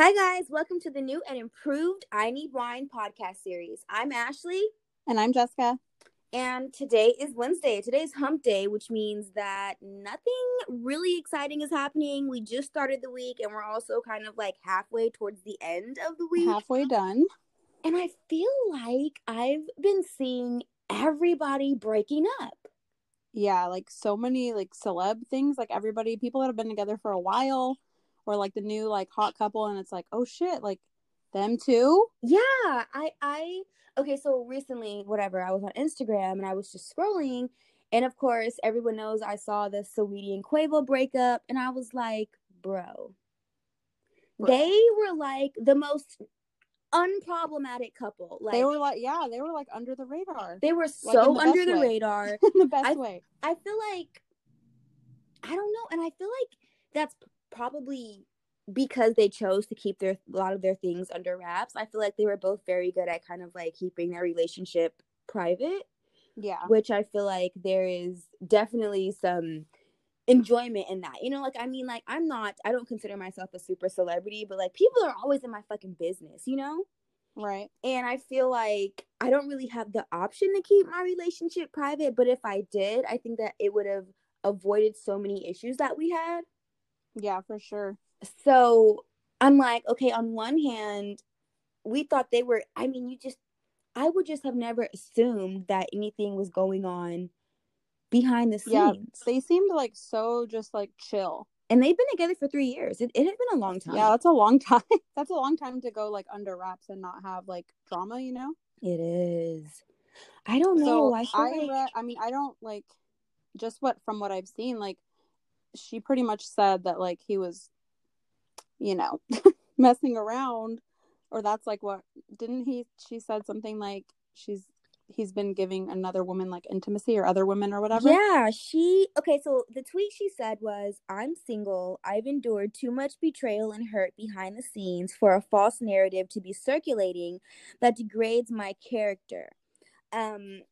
Hi, guys. Welcome to the new and improved I Need Wine podcast series. I'm Ashley. And I'm Jessica. And today is Wednesday. Today's hump day, which means that nothing really exciting is happening. We just started the week and we're also kind of like halfway towards the end of the week. Halfway done. And I feel like I've been seeing everybody breaking up. Yeah, like so many like celeb things, like everybody, people that have been together for a while, or like the new like hot couple, and it's like, oh shit, like them too. Yeah, I I okay, so recently, whatever, I was on Instagram and I was just scrolling, and of course, everyone knows I saw the Saweetie and Quavo breakup, and I was like, bro, Bro. they were like the most unproblematic couple. Like they were like, yeah, they were like under the radar they were so the under the way. radar. in the best I- way. I feel like I don't know, and I feel like that's probably because they chose to keep their a lot of their things under wraps. I feel like they were both very good at kind of like keeping their relationship private, Yeah, which I feel like there is definitely some enjoyment in that. You know, like I mean like I'm not I don't consider myself a super celebrity, but like people are always in my fucking business, you know? right. And I feel like I don't really have the option to keep my relationship private, but if I did, I think that it would have avoided so many issues that we had. Yeah, for sure. So I'm like, okay, on one hand, we thought they were, I mean, you just, I would just have never assumed that anything was going on behind the scenes. Yeah. They seemed like so just like chill. and they've been together for three years. It, it had been a long time. Yeah, that's a long time. that's a long time to go like under wraps and not have like drama, you know. It is. I don't know. So I I like, read, I mean, I don't like just what from what I've seen, like she pretty much said that like he was, you know, messing around, or that's like what didn't he? She said something like she's he's been giving another woman like intimacy or other women or whatever. Yeah, she okay. So the tweet she said was, "I'm single. I've endured too much betrayal and hurt behind the scenes for a false narrative to be circulating that degrades my character." Um,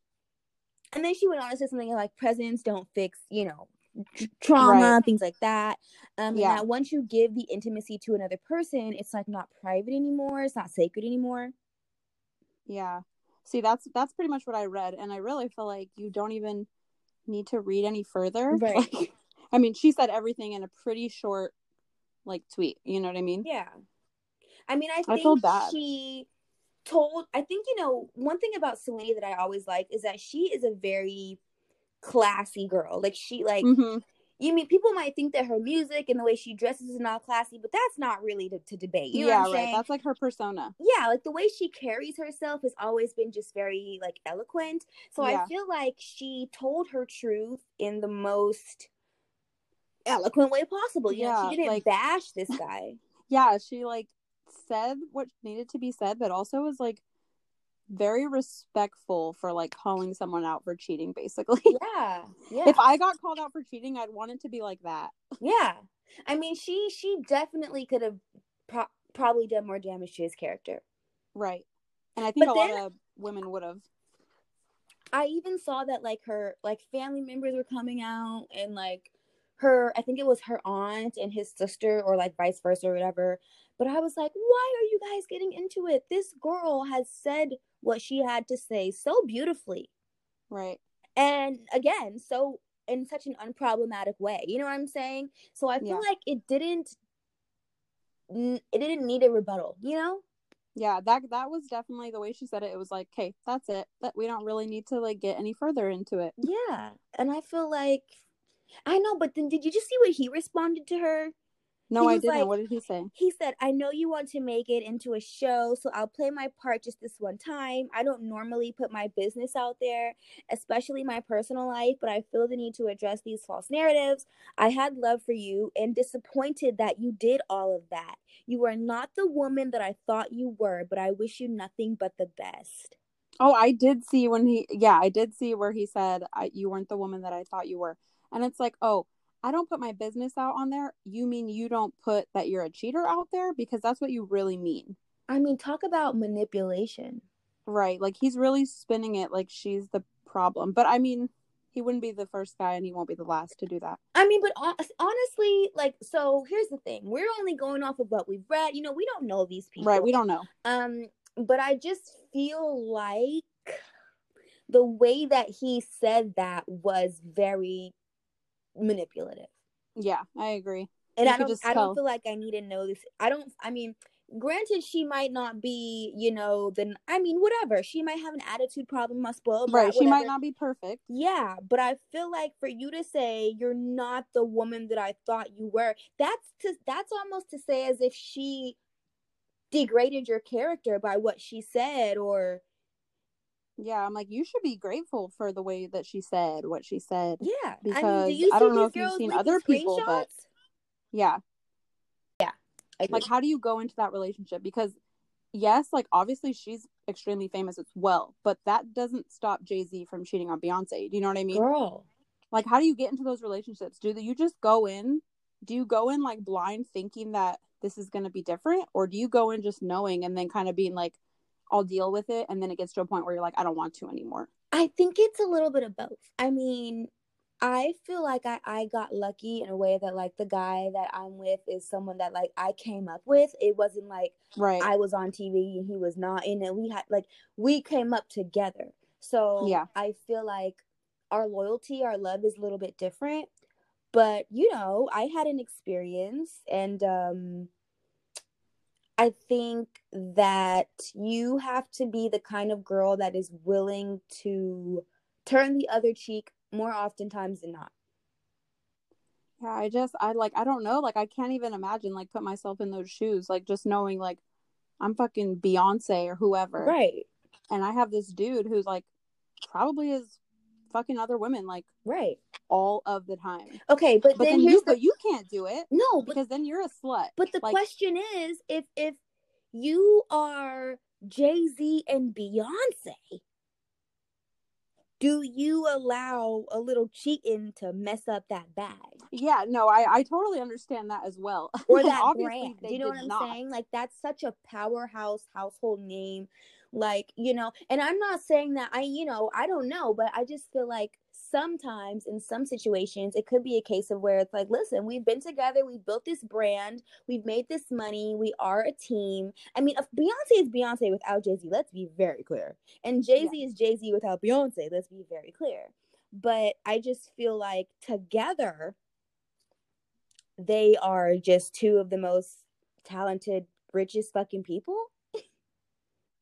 and then she went on to say something like, "Presidents don't fix, you know." Tr- Trauma, Right. things like that. Um, and Yeah. that once you give the intimacy to another person, it's like not private anymore. It's not sacred anymore. Yeah. See, that's that's pretty much what I read, and I really feel like you don't even need to read any further. Right. Like, I mean, she said everything in a pretty short, like tweet. You know what I mean? Yeah. I mean, I I think feel she told, I think, you know, one thing about Selena that I always like is that she is a very classy girl. Like, she, like, hmm you mean, people might think that her music and the way she dresses is not classy, but that's not really to, to debate. You yeah, right. saying? That's like her persona. yeah, like the way she carries herself has always been just very, like, eloquent. So I feel like she told her truth in the most eloquent way possible. You know, Yeah, she didn't like- bash this guy. Yeah, she like said what needed to be said, but also was like very respectful for like calling someone out for cheating. Basically, yeah. Yeah. if I got called out for cheating, I'd want it to be like that. Yeah, I mean, she she definitely could have pro- probably done more damage to his character. Right. And I think But a then- lot of women would have. I even saw that like her like family members were coming out and like her I think it was her aunt and his sister or like vice versa or whatever. But I was like, why are you guys getting into it? This girl has said what she had to say so beautifully. Right. And again, so in such an unproblematic way. You know what I'm saying? So I feel Yeah. like it didn't it didn't need a rebuttal, you know? Yeah, that that was definitely the way she said it. It was like, "Okay, that's it. That we don't really need to like get any further into it." Yeah. And I feel like I know, but then did you just see what he responded to her? No, I didn't. like- what did he say? He said, I know you want to make it into a show, so I'll play my part just this one time. I don't normally put my business out there, especially my personal life, but I feel the need to address these false narratives. I had love for you and disappointed that you did all of that. You are not the woman that I thought you were, but I wish you nothing but the best. Oh, I did see when he. Yeah, I did see where he said, I, "You weren't the woman that I thought you were," and it's like, oh. I don't put my business out on there. You mean you don't put that you're a cheater out there because that's what you really mean. I mean, talk about manipulation. Right. Like he's really spinning it like she's the problem. But I mean, he wouldn't be the first guy and he won't be the last to do that. I mean, but honestly, like, so here's the thing: we're only going off of what we've read. You know, we don't know these people, Right, we don't know. Um, but I just feel like the way that he said that was very manipulative. Yeah, I agree. And You I don't just I tell. don't feel like I need to know this. I don't I mean, granted she might not be, you know, then I mean, whatever. She might have an attitude problem, a spoiled Right, she might not be perfect. Yeah, but I feel like for you to say you're not the woman that I thought you were, that's to that's almost to say as if she degraded your character by what she said or Yeah, I'm like, you should be grateful for the way that she said what she said. yeah. I mean, Because do I don't know if you've seen other people, but- yeah, Yeah. Like, how do you go into that relationship? Because, yes, like, obviously she's extremely famous as well, but that doesn't stop Jay Z from cheating on Beyonce. Do you know what I mean? girl. Like, how do you get into those relationships? Do you just go in? Do you go in like blind thinking that this is going to be different? Or do you go in just knowing and then kind of being like, I'll deal with it? And then it gets to a point where you're like, I don't want to anymore. I think it's a little bit of both. I mean, I feel like I, I got lucky in a way that like the guy that I'm with is someone that like I came up with. It wasn't like Right. I was on TV and he was not in it. We had like we came up together. So Yeah. I feel like our loyalty, our love is a little bit different. But you know, I had an experience and um I think that you have to be the kind of girl that is willing to turn the other cheek more oftentimes than not. Yeah, I just I like I don't know, like I can't even imagine like put myself in those shoes, like just knowing like I'm fucking Beyonce or whoever. Right. And I have this dude who's like probably is fucking other women like Right. all of the time. Okay, but, But then, then you here's but you can't do it no, but because then you're a slut. But the Like- question is, if if you are Jay Z and Beyonce, do you allow a little cheating to mess up that bag Yeah, no, I I totally understand that as well. or that brand? Do you know what I'm not. saying? Like that's such a powerhouse household name. Like, you know, and I'm not saying that I, you know, I don't know, but I just feel like sometimes in some situations it could be a case of where it's like, listen, we've been together, we've built this brand, we've made this money, we are a team. I mean, if Beyonce is Beyonce without Jay Z, let's be very clear. And Jay Z is Jay Z without Beyonce, let's be very clear. But I just feel like together, they are just two of the most talented, richest fucking people.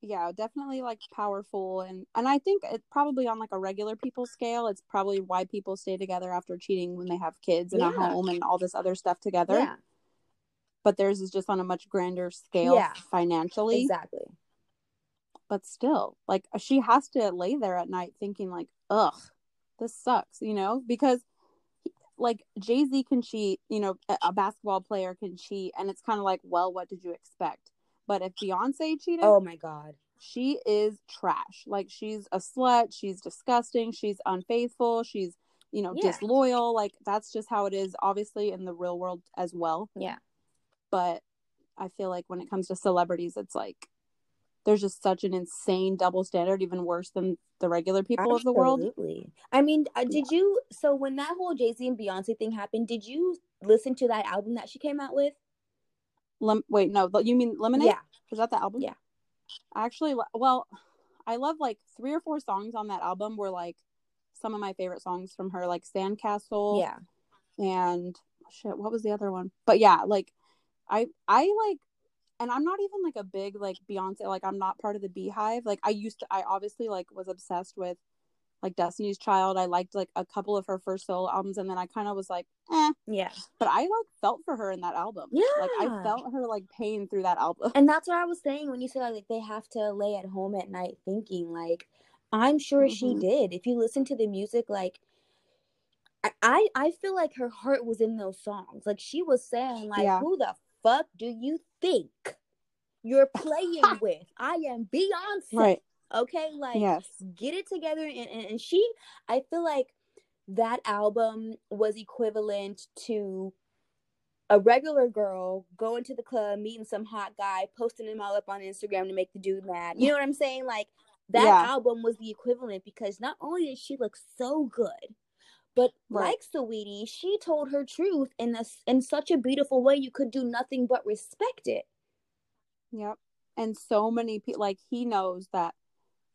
Yeah definitely like powerful and and i think it's probably on like a regular people scale it's probably why people stay together after cheating when they have kids and a home and all this other stuff together. Yeah, but theirs is just on a much grander scale Yeah. financially. Exactly. but still like she has to lay there at night thinking like ugh this sucks you know? Because like jay-z can cheat you know a- a basketball player can cheat and it's kind of like well what did you expect but if beyonce cheated Oh my god. she is trash. Like she's a slut, she's disgusting, she's unfaithful, she's you know Yeah. disloyal. Like that's just how it is obviously in the real world as well. Yeah. But I feel like when it comes to celebrities it's like there's just such an insane double standard even worse than the regular people of the world. Absolutely. I mean, uh, did you? So when that whole Jay Z and Beyonce thing happened, did you listen to that album that she came out with? Lem- wait, no, you mean Lemonade? Yeah. Is that the album? Yeah. I actually, well, I love like three or four songs on that album were like some of my favorite songs from her, like Sandcastle. Yeah. and oh, shit what was the other one but yeah like i i like and i'm not even like a big like beyonce like i'm not part of the beyhive like i used to i obviously like was obsessed with like destiny's child i liked like a couple of her first solo albums and then i kind of was like eh Yeah. but i like felt for her in that album Yeah, like i felt her like pain through that album And that's what I was saying when you said like they have to lay at home at night thinking like I'm sure she Mhm. did. If you listen to the music, like I, I I feel like her heart was in those songs. Like she was saying, like, Yeah. who the fuck do you think you're playing with? I am Beyonce. right Okay, like yes get it together and, and, and she I feel like that album was equivalent to a regular girl going to the club, meeting some hot guy, posting him all up on Instagram to make the dude mad. You know what I'm saying? Like that Yeah. album was the equivalent because not only did she look so good, But Right. like Saweetie, she told her truth in a in such a beautiful way you could do nothing but respect it. Yep. And so many people, like, he knows that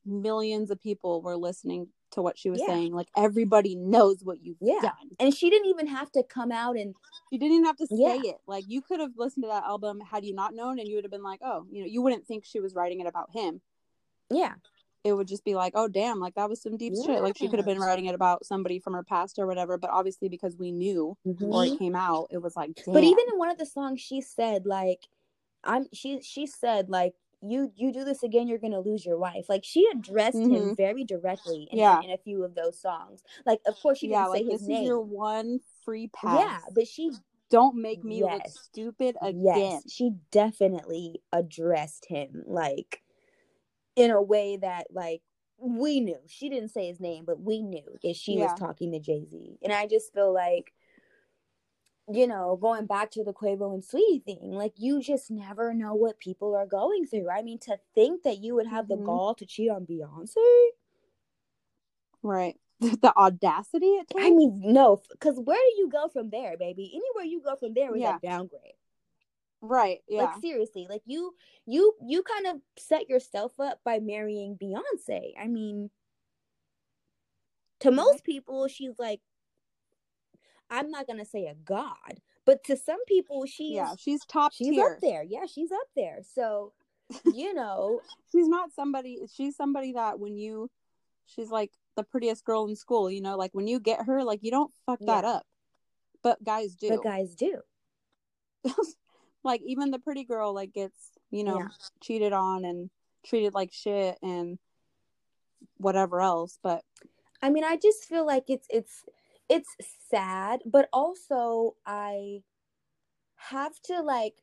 millions of people were listening to what she was Yeah. saying. Like, everybody knows what you've Yeah. done. And she didn't even have to come out and You didn't even have to say Yeah. it. Like, you could have listened to that album had you not known, and you would have been like, oh, you know, you wouldn't think she was writing it about him. yeah. It would just be like, oh, damn, like, that was some deep shit. Like, she could have been writing it about somebody from her past or whatever. But obviously, because we knew or Mhm. it came out, it was like, damn. But even in one of the songs she said like I'm she she said like you you do this again you're going to lose your wife. Like she addressed him Mhm. very directly in, Yeah. in, a few of those songs. Like of course she yeah, didn't say like, his this name. is your one free pass. Yeah, but she Don't make me look stupid again. yes, she definitely addressed him like in a way that like we knew. She didn't say his name, but we knew that she Yeah. was talking to Jay-Z. And I just feel like you know, going back to the Quavo and Saweetie thing, like you just never know what people are going through. I mean, to think that you would have the Mhm. gall to cheat on Beyonce. Right. the audacity it takes. I mean, no, because where do you go from there, baby? Anywhere you go from there is Yeah. a downgrade. right. Yeah. Like seriously, like you, you, you kind of set yourself up by marrying Beyonce. I mean, to most people, she's like, I'm not gonna say a god, but to some people, she yeah. She's top She's tier. up there. Yeah, she's up there. So, you know, She's not somebody. She's somebody that when you, she's like the prettiest girl in school. You know, like when you get her, like you don't fuck that Yeah. up. But guys do. but guys do. like even the pretty girl like gets you know Yeah. cheated on and treated like shit and whatever else. But I mean, I just feel like it's it's it's sad, but also I have to like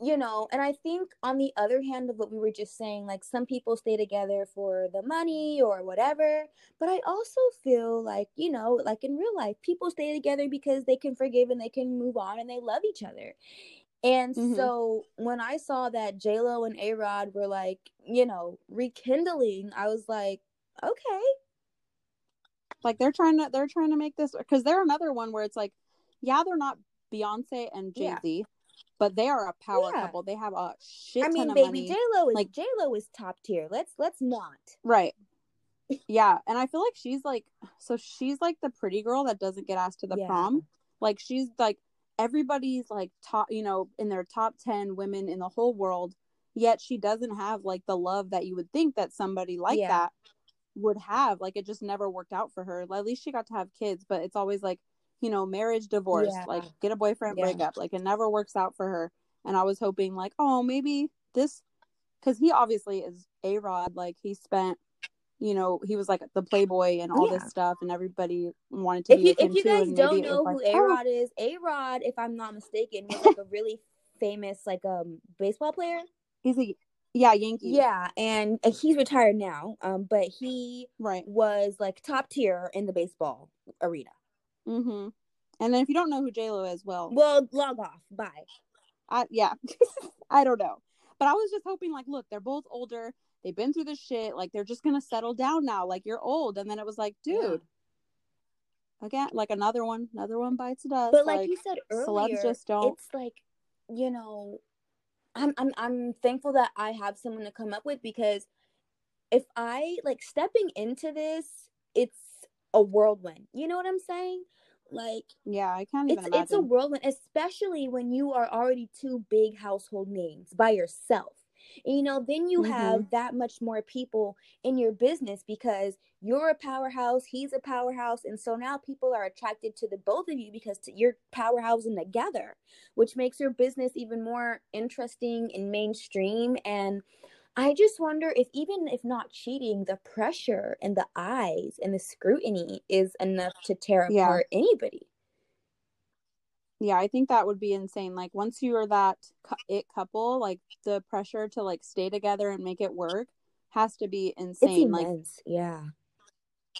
you know, and I think on the other hand of what we were just saying, like some people stay together for the money or whatever, but I also feel like, you know, like in real life, people stay together because they can forgive and they can move on and they love each other. And Mhm. so when I saw that J Lo and A Rod were like, you know, rekindling, I was like, okay, like they're trying to they're trying to make this because they're another one where it's like yeah they're not beyonce and jay-z but they are a power Yeah. couple they have a shit I ton mean, of baby, money J Lo is Like- J Lo is top tier. Let's let's not. right yeah and i feel like she's like so she's like the pretty girl that doesn't get asked to the Yeah. prom like she's like everybody's like top you know in their top 10 women in the whole world yet she doesn't have like the love that you would think that somebody like Yeah. that would have like it just never worked out for her at least she got to have kids but it's always like you know marriage divorce Yeah. like get a boyfriend Yeah. break up like it never works out for her and i was hoping like oh maybe this because he obviously is a rod like he spent you know he was like the playboy and all Yeah. this stuff and everybody wanted to If be you with him if you too guys don't know who like, A oh, Rod is, A Rod, if I'm not mistaken, was like a really famous like um baseball player. he's a yeah yankee Yeah, and uh, he's retired now. Um, but he right was like top tier in the baseball arena. mm-hmm and then if you don't know who j-lo is well Well, log off. Bye. I yeah, I don't know. But I was just hoping like, look, they're both older. They've been through the shit. Like they're just gonna settle down now. Like you're old. And then it was like, dude, again, like another one, another one bites the dust. But like, you said earlier, celebs just don't- it's like, you know, I'm I'm I'm thankful that I have someone to come up with because if I like stepping into this, it's a whirlwind. You know what I'm saying? Like yeah, I can't even it's it's a whirlwind, especially when you are already two big household names by yourself. And, you know, then you Mhm. have that much more people in your business because you're a powerhouse, he's a powerhouse, and so now people are attracted to the both of you because t- you're powerhousing together, which makes your business even more interesting and mainstream. And I just wonder if even if not cheating, the pressure and the eyes and the scrutiny is enough to tear Yeah. apart anybody. Yeah, I think that would be insane. Like once you are that it couple, like the pressure to like stay together and make it work has to be insane. Like yeah.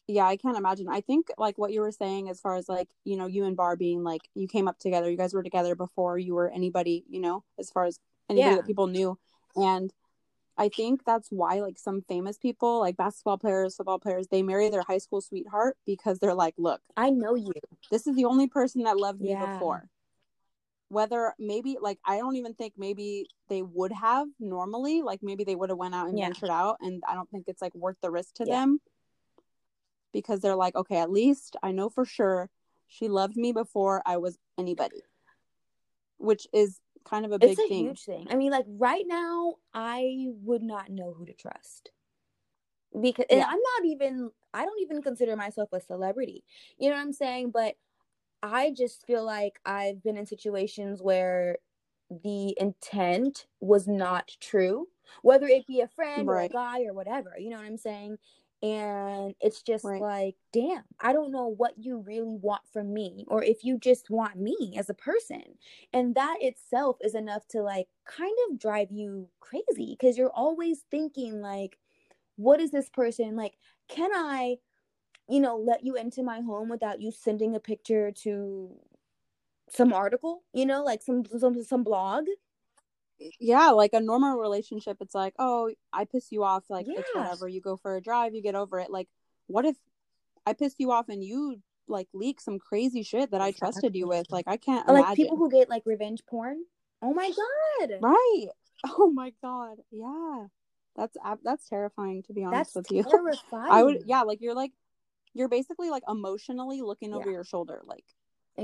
yeah i can't imagine i think like what you were saying as far as like you know you and bar being like you came up together you guys were together before you were anybody you know as far as anybody Yeah. that people knew and I think that's why like some famous people, like basketball players, football players, they marry their high school sweetheart because they're like, look, I know you. this is the only person that loved me Yeah. before. Whether maybe like I don't even think maybe they would have normally, like maybe they would have went out and Yeah. ventured out and I don't think it's like worth the risk to Yeah. them. Because they're like, okay, at least I know for sure she loved me before I was anybody. Which is kind of a big it's a thing. huge thing. I mean, like right now, I would not know who to trust because Yeah. I'm not even. I don't even consider myself a celebrity. You know what I'm saying? But I just feel like I've been in situations where the intent was not true, whether it be a friend or a guy or whatever. You know what I'm saying? And it's just Right. like, damn, I don't know what you really want from me, or if you just want me as a person and that itself is enough to like kind of drive you crazy because you're always thinking like what is this person like can i you know let you into my home without you sending a picture to some article you know like some some some blog yeah, like a normal relationship, it's like, oh, I piss you off, like it's whatever. You go for a drive, you get over it. Like, what if I pissed you off and you like leak some crazy shit that I trusted you with? Like, I can't like imagine. people who get like revenge porn oh my god right? Oh my god, yeah, that's that's terrifying to be honest that's with you. I would, yeah, like you're like you're basically like emotionally looking over Yeah. your shoulder, like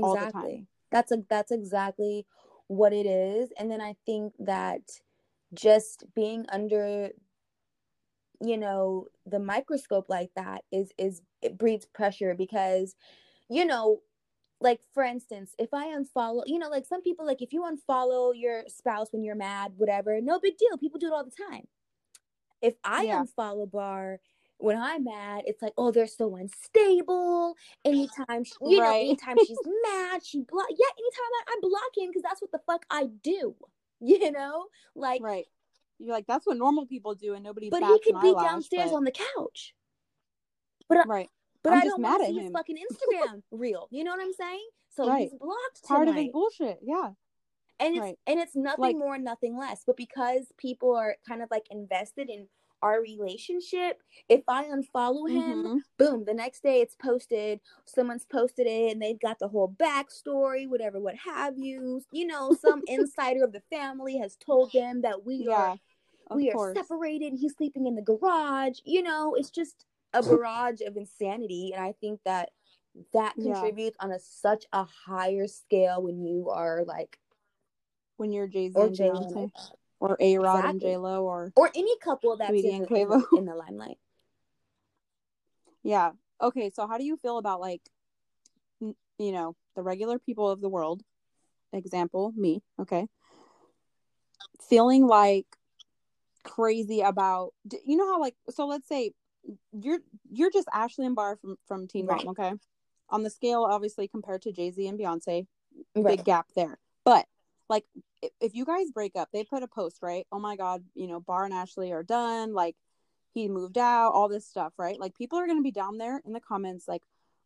all the time. exactly that's a that's exactly what it is and then i think that just being under you know the microscope like that is is it breeds pressure because you know like for instance if i unfollow you know like some people like if you unfollow your spouse when you're mad whatever no big deal people do it all the time if i Yeah. unfollow bar when i'm mad it's like oh they're so unstable anytime she, you know anytime she's mad she block yeah anytime I, I block him because that's what the fuck i do you know like Right? You're like that's what normal people do, and nobody. but he could be eyelash, downstairs but- on the couch but I, right. but I'm I just don't mad at see his fucking Instagram reel. You know what I'm saying? So Right. he's blocked Part of his bullshit. Yeah. and it's right. and it's nothing Like- more, nothing less. But because people are kind of like invested in our relationship, if I unfollow him, Mhm. boom, the next day it's posted. Someone's posted it, and they've got the whole backstory, whatever, what have you. You know, some insider of the family has told them that we Yeah. are we course. are separated. He's sleeping in the garage. You know, it's just a barrage of insanity, and I think that that Yeah. contributes on a such a higher scale when you are like when you're Jay Z or Jay or A Rod and Exactly. J Lo, or or any couple that's in the, in, the, Quavo. in the limelight. yeah. Okay, so how do you feel about like, n- you know, the regular people of the world? Example, me. Okay, feeling like crazy about you know how like so let's say you're you're just Ashley and Bar from from Teen Right. Mom, okay? On the scale, obviously compared to Jay Z and Beyonce, Right. big gap there. But like if you guys break up, they put a post, right? Oh my god, you know, Bar and Ashley are done, like he moved out, all this stuff, right? Like people are gonna be down there in the comments like,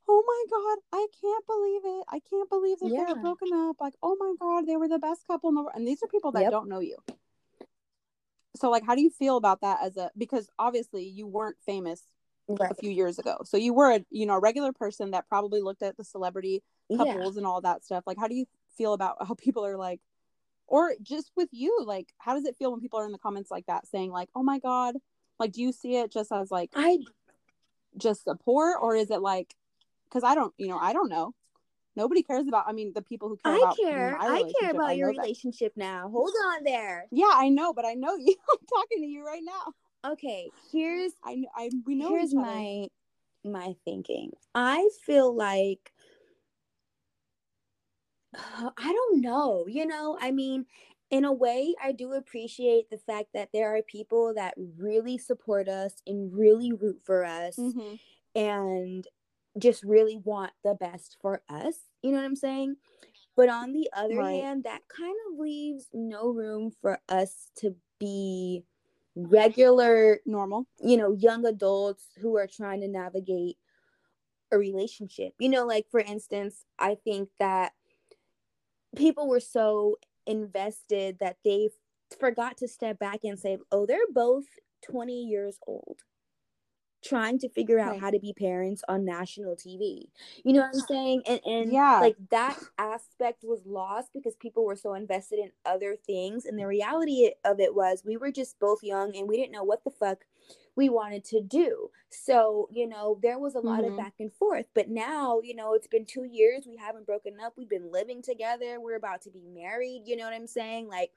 Oh my god, I can't believe it. I can't believe that Yeah. they're broken up. Like, oh my god, they were the best couple in the world. And these are people that Yep. don't know you. So like how do you feel about that as a because obviously you weren't famous Right. a few years ago. So you were a you know a regular person that probably looked at the celebrity Yeah. couples and all that stuff. Like, how do you feel about how people are like, or just with you, like, how does it feel when people are in the comments like that saying like, "Oh my god," like, do you see it just as like I just support, or is it like, because I don't, you know, I don't know. Nobody cares about. I mean, the people who care I about care. I care about your know that. relationship now. Hold on there. Yeah, I know, but I know you. I'm talking to you right now. Okay, here's I, I we know here's my my thinking. I feel like I don't know, you know, I mean, in a way, I do appreciate the fact that there are people that really support us and really root for us Mhm. and just really want the best for us. You know what I'm saying? But on the other Right. hand, that kind of leaves no room for us to be regular Normal. you know, young adults who are trying to navigate a relationship. You know, like for instance, I think that people were so invested that they forgot to step back and say, oh, they're both 20 years old trying to figure out Right. how to be parents on national TV. You know what I'm saying? And and Yeah. like that aspect was lost because people were so invested in other things and the reality of it was we were just both young and we didn't know what the fuck we wanted to do. So, you know, there was a lot of Mhm. back and forth, but now, you know, it's been 2 years, we haven't broken up, we've been living together, we're about to be married, you know what I'm saying? Like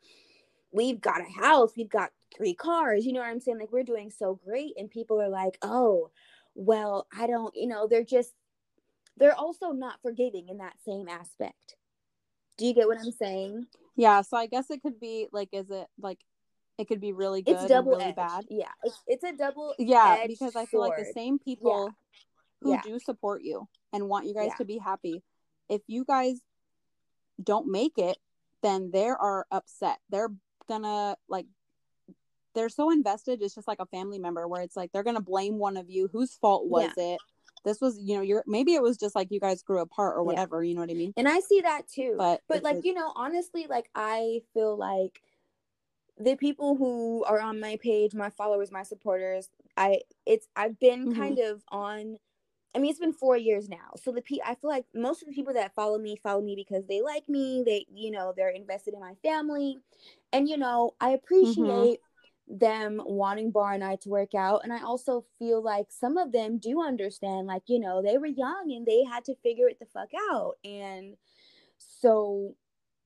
we've got a house, we've got three cars, you know what I'm saying? Like we're doing so great and people are like, "Oh, well, I don't, you know, they're just they're also not forgiving in that same aspect." Do you get what I'm saying? Yeah, so I guess it could be like, is it like it could be really good It's and double really bad? Yeah, it's, it's a double Yeah, because I feel like the same people who Yeah. do support you and want you guys Yeah. to be happy, if you guys don't make it, then they are upset. They're gonna like they're so invested. It's just like a family member where it's like they're gonna blame one of you. Whose fault was it? This was, you know, you're maybe it was just like you guys grew apart or Yeah. whatever. You know what I mean? And I see that too. But But like, you know, honestly, like I feel like the people who are on my page, my followers, my supporters, I it's I've been Mhm. kind of on I mean, it's been 4 years now. So the pe I feel like most of the people that follow me follow me because they like me, they you know, they're invested in my family. And you know, I mm-hmm. appreciate them wanting Bar and I to work out and I also feel like some of them do understand like, you know, they were young and they had to figure it the fuck out and so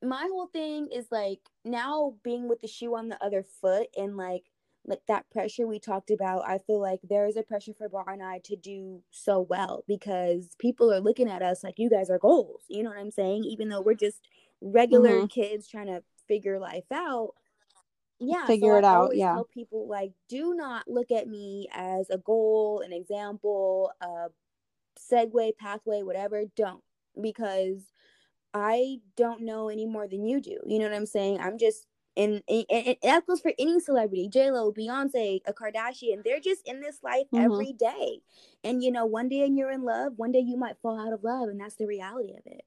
my whole thing is like now being with the shoe on the other foot and like like that pressure we talked about i feel like there is a pressure for bar and i to do so well because people are looking at us like you guys are goals you know what i'm saying even though we're just regular Mhm. kids trying to figure life out yeah Figure so it I out, yeah. tell people like do not look at me as a goal an example a segue pathway whatever don't because I don't know any more than you do. You know what I'm saying? I'm just and, and, and that goes for any celebrity, J Lo, Beyonce, a Kardashian. They're just in this life Mhm. every day. And you know, one day and you're in love, one day you might fall out of love, and that's the reality of it.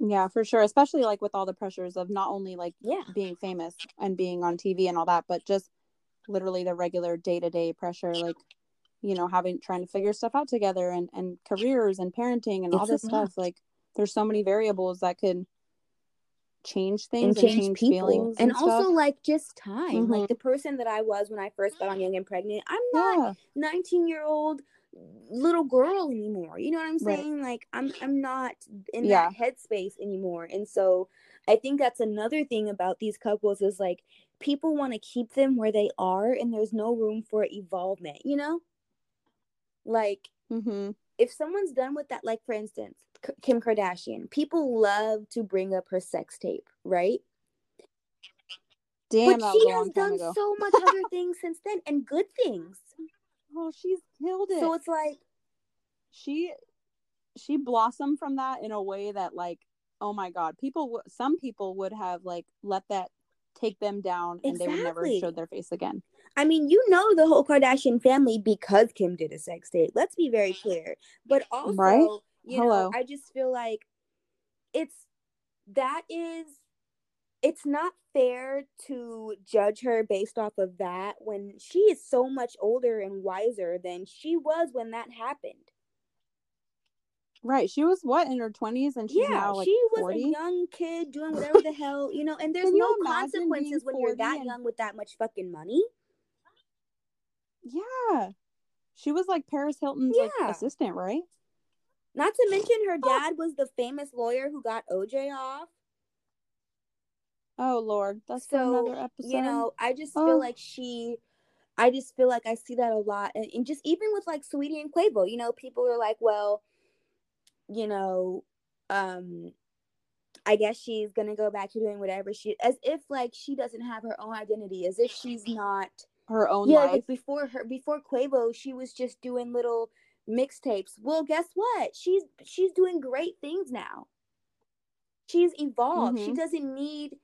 Yeah, for sure. Especially like with all the pressures of not only like Yeah, being famous and being on TV and all that, but just literally the regular day to day pressure, like, you know, having trying to figure stuff out together and, and careers and parenting and all It's a this stuff. Like, there's so many variables that could change things and change, change, people, feelings and and, also like just time. Mhm. Like the person that I was when I first got on Young and Pregnant, I'm not Yeah, 19 year old little girl anymore you know what i'm Right. saying like i'm i'm not in Yeah. that headspace anymore and so i think that's another thing about these couples is like people want to keep them where they are and there's no room for evolvement you know like hmm if someone's done with that like for instance K- kim kardashian people love to bring up her sex tape right Damn, but she has done ago. so much other things since then and good things Oh, she's killed it. so it's like she she blossomed from that in a way that like oh my god people w- some people would have like let that take them down and they would never Exactly. show their face again I mean, you know the whole Kardashian family because Kim did a sex tape. Let's be very clear. But also, Right? you Hello. know, I just feel like it's that is it's not fair to judge her based off of that when she is so much older and wiser than she was when that happened. right she was what in her 20s and she's yeah, now like she was 40 a young kid doing whatever the hell, you know, and there's Can no consequences when you're that young with that much fucking money. Yeah she was like paris hilton's Yeah. like assistant right Not to mention her dad was the famous lawyer who got OJ off. oh lord that's so another episode you know i just Oh. feel like she i just feel like i see that a lot and, and just even with like saweetie and quavo you know people are like well you know um i guess she's gonna go back to doing whatever she as if like she doesn't have her own identity as if she's not her own yeah life. like before her before quavo she was just doing little mixtapes. Well guess what? She's she's doing great things now. She's evolved. She Mhm. doesn't need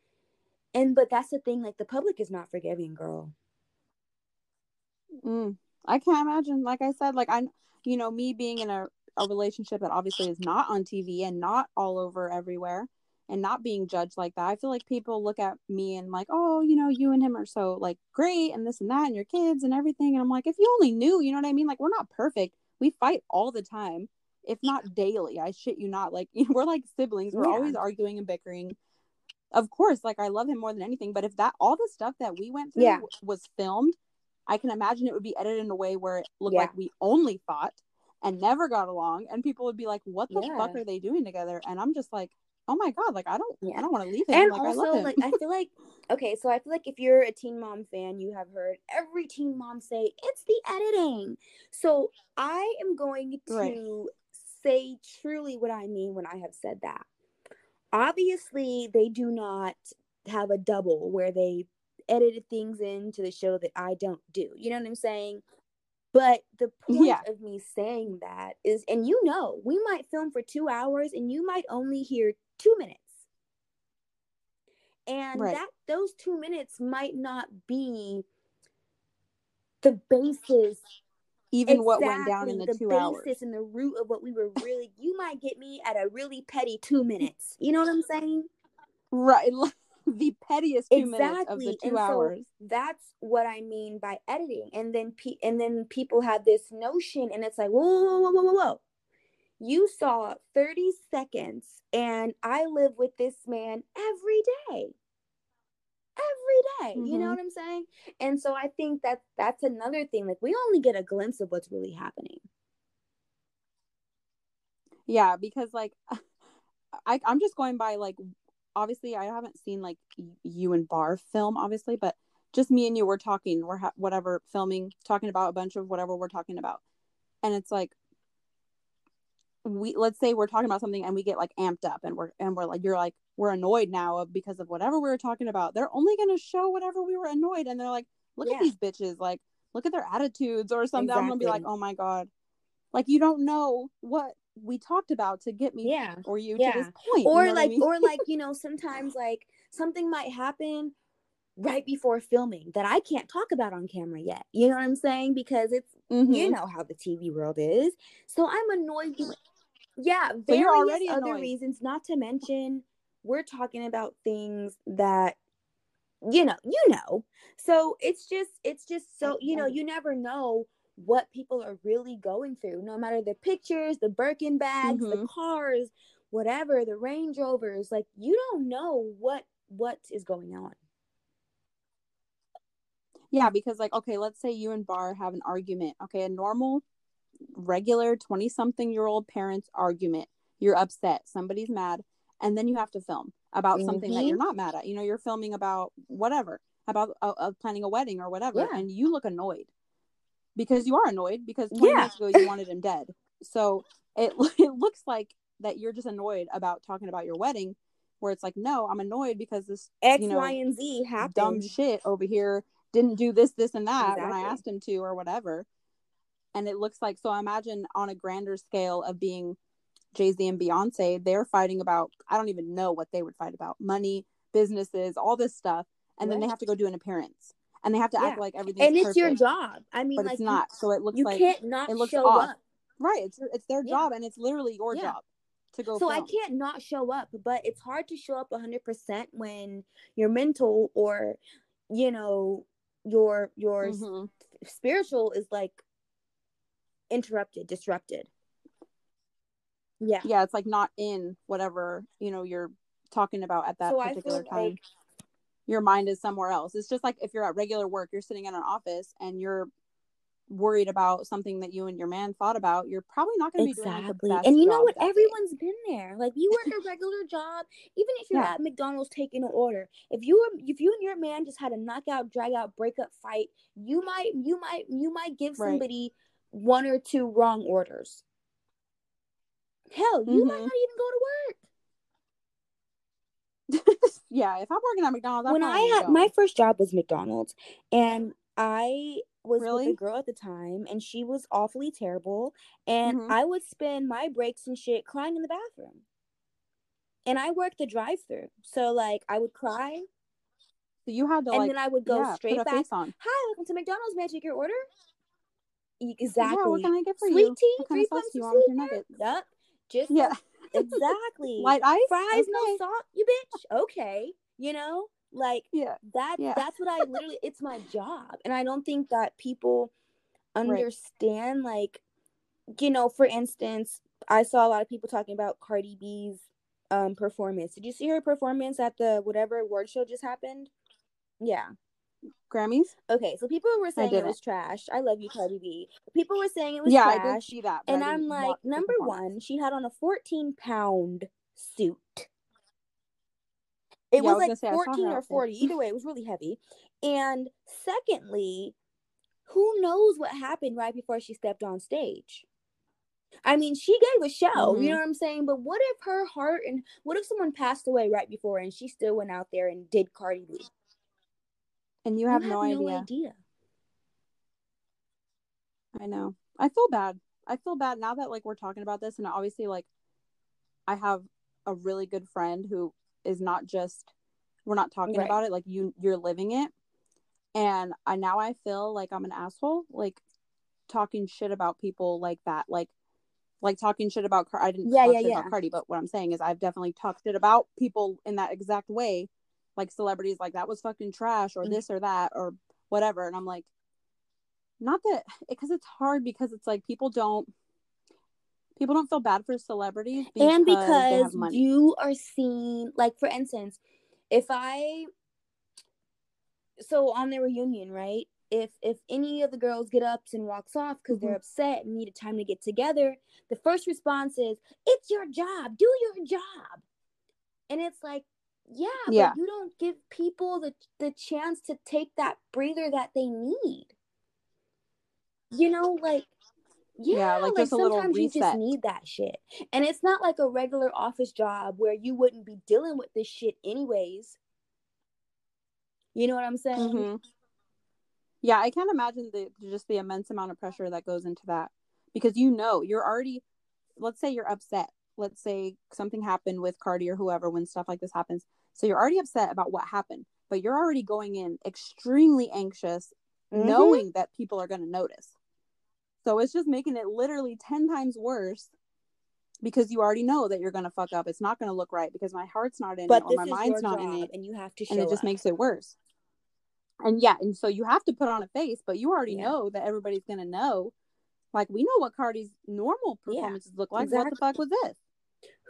and but that's the thing like the public is not forgiving girl. Mm, I can't imagine. Like I said, like I, you know, me being in a, a relationship that obviously is not on TV and not all over everywhere, and not being judged like that. I feel like people look at me and like, oh, you know, you and him are so like great and this and that and your kids and everything. And I'm like, if you only knew, you know what I mean? Like, we're not perfect. We fight all the time, if not daily. I shit you not. Like, we're like siblings. We're Yeah. always arguing and bickering. Of course, like I love him more than anything. But if that all the stuff that we went through Yeah. w- was filmed, I can imagine it would be edited in a way where it looked Yeah. like we only fought and never got along, and people would be like, "What the Yeah. fuck are they doing together?" And I'm just like, "Oh my god, like I don't, Yeah. I don't want to leave him. and like I also him." like i feel like okay so i feel like if you're a teen mom fan you have heard every teen mom say it's the editing so i am going to Right. say truly what i mean when i have said that obviously they do not have a double where they edited things into the show that i don't do you know what i'm saying but the point Yeah. of me saying that is and you know we might film for two hours and you might only hear two minutes and Right. that those two minutes might not be the basis Even what went down in the, exactly, two hours. basis and the root of what we were really you might get me at a really petty two minutes you know what i'm saying Right. the pettiest two minutes of the two and hours. so that's what i mean by editing and then pe- and then people have this notion and it's like whoa whoa whoa whoa whoa whoa you saw 30 seconds and i live with this man every day every day you know Mhm. what i'm saying and so i think that that's another thing like we only get a glimpse of what's really happening Yeah, because like I I'm just going by like obviously I haven't seen like you and Bar film obviously, but just me and you we're talking, we're ha- whatever filming, talking about a bunch of whatever we're talking about. And it's like we let's say we're talking about something and we get like amped up and we're and we're like you're like we're annoyed now because of whatever we were talking about. They're only going to show whatever we were annoyed and they're like look Yeah. at these bitches like look at their attitudes or something. I'm going to be like, "Oh my god." Like you don't know what we talked about to get me yeah or you Yeah. to this point. you or know what I like mean? or like you know sometimes like something might happen right before filming that i can't talk about on camera yet you know what i'm saying because it's you Mhm. know how the tv world is so i'm annoyed yeah various already other annoyed. reasons not to mention we're talking about things that you know you know so it's just it's just so you know you never know what people are really going through no matter the pictures the birkin bags the Mhm. cars whatever the range rovers like you don't know what what is going on Yeah, because like okay, let's say you and Bar have an argument. Okay, a normal regular 20 something year old parents argument. You're upset, somebody's mad, and then you have to film about something that you're not mad at. You know, you're filming about whatever, about uh, uh, planning a wedding or whatever, Yeah. and you look annoyed. Because you are annoyed because 20 Yeah. minutes ago you wanted him dead. So it it looks like that you're just annoyed about talking about your wedding where it's like no, I'm annoyed because this x you know, y and z dumb shit over here didn't do this, this, and that when I asked him to or whatever. And it looks like so I imagine on a grander scale of being Jay Z and Beyonce, they're fighting about I don't even know what they would fight about money, businesses, all this stuff, and then they have to go do an appearance and they have to act like everything. and it's perfect, your job i mean but like it's not. So it looks you, like can't not it looks show off. up right. It's it's their Yeah. job and it's literally your Yeah. job to go. so i can't not show up but it's hard to show up 100% when your mental or you know your your Mhm. spiritual is like interrupted disrupted yeah Yeah, it's like not in whatever you know you're talking about at that so particular time. like your mind is somewhere else. It's just like if you're at regular work, you're sitting in an office and you're worried about something that you and your man thought about, you're probably not going to be doing the exactly and you know what that day. everyone's been there like you work a regular job even if you're Yeah. at mcdonald's taking an order if you were if you and your man just had a knockout drag out breakup fight you might you might you might give Right. somebody one or two wrong orders hell you might Mhm. not even go to work yeah, if I'm working at McDonald's, I'm when I had my first job was McDonald's, and I was with Really? a girl at the time, and she was awfully terrible, and Mhm. I would spend my breaks and shit crying in the bathroom. And I worked the drive-through, so like I would cry, so you had to and like then I would go yeah, straight back. on. Hi, welcome to McDonald's. May I take your order? E- Yeah, Exactly. what can I get for Sweet you? tea, What three kind of pumps do you want with your nuggets? Yup. Just Yeah. exactly. Light ice? Fries, no salt, you bitch. Okay, you know, like Yeah. that. Yeah. That's what I literally. It's my job, and I don't think that people understand. Like, you know, for instance, I saw a lot of people talking about Cardi B's um performance. Did you see her performance at the whatever award show just happened? Yeah. Grammys? Okay, so people were saying it was trash. I love you, Cardi B. People were saying it was Yeah, I did trash. see that. And I I'm like, number one, she had on a 14 pound suit. It Yeah, was was like say, I saw her 14 or 40. Either way, it was really heavy. And secondly, who knows what happened right before she stepped on stage? I mean, she gave a show, Mhm. you know what I'm saying? But what if her heart and what if someone passed away right before and she still went out there and did Cardi B? And you have, no, idea. idea. I know. I feel bad. I feel bad now that like we're talking about this and obviously like I have a really good friend who is not just we're not talking Right. about it like you you're living it. And I now I feel like I'm an asshole like talking shit about people like that like like talking shit about Car- I didn't Yeah, talk yeah, shit yeah. about Cardi but what I'm saying is I've definitely talked shit about people in that exact way like celebrities like that was fucking trash or Mhm. this or that or whatever. And I'm like not that because it's hard because it's like people don't people don't feel bad for celebrities because and because you are seen like for instance if i so on their reunion right? If if any of the girls get up and walks off because they're Mhm. upset and need a time to get together the first response is it's your job. Do your job. And it's like yeah, Yeah. but you don't give people the the chance to take that breather that they need you know like yeah, Yeah, like like just a little sometimes you just need that shit. And it's not like a regular office job where you wouldn't be dealing with this shit anyways. You know what I'm saying? Mhm. Yeah, I can't imagine the just the immense amount of pressure that goes into that because you know you're already. Let's say you're upset. Let's say something happened with Cardi or whoever when stuff like this happens. So you're already upset about what happened, but you're already going in extremely anxious, Mhm. knowing that people are going to notice. So it's just making it literally ten times worse because you already know that you're going to fuck up. It's not going to look right because my heart's not in But it or my mind's not in it and you have to show and it just up. makes it worse. And yeah, and so you have to put on a face, but you already Yeah. know that everybody's gonna know. Like we know what Cardi's normal Yeah, performances look like. What the fuck was this?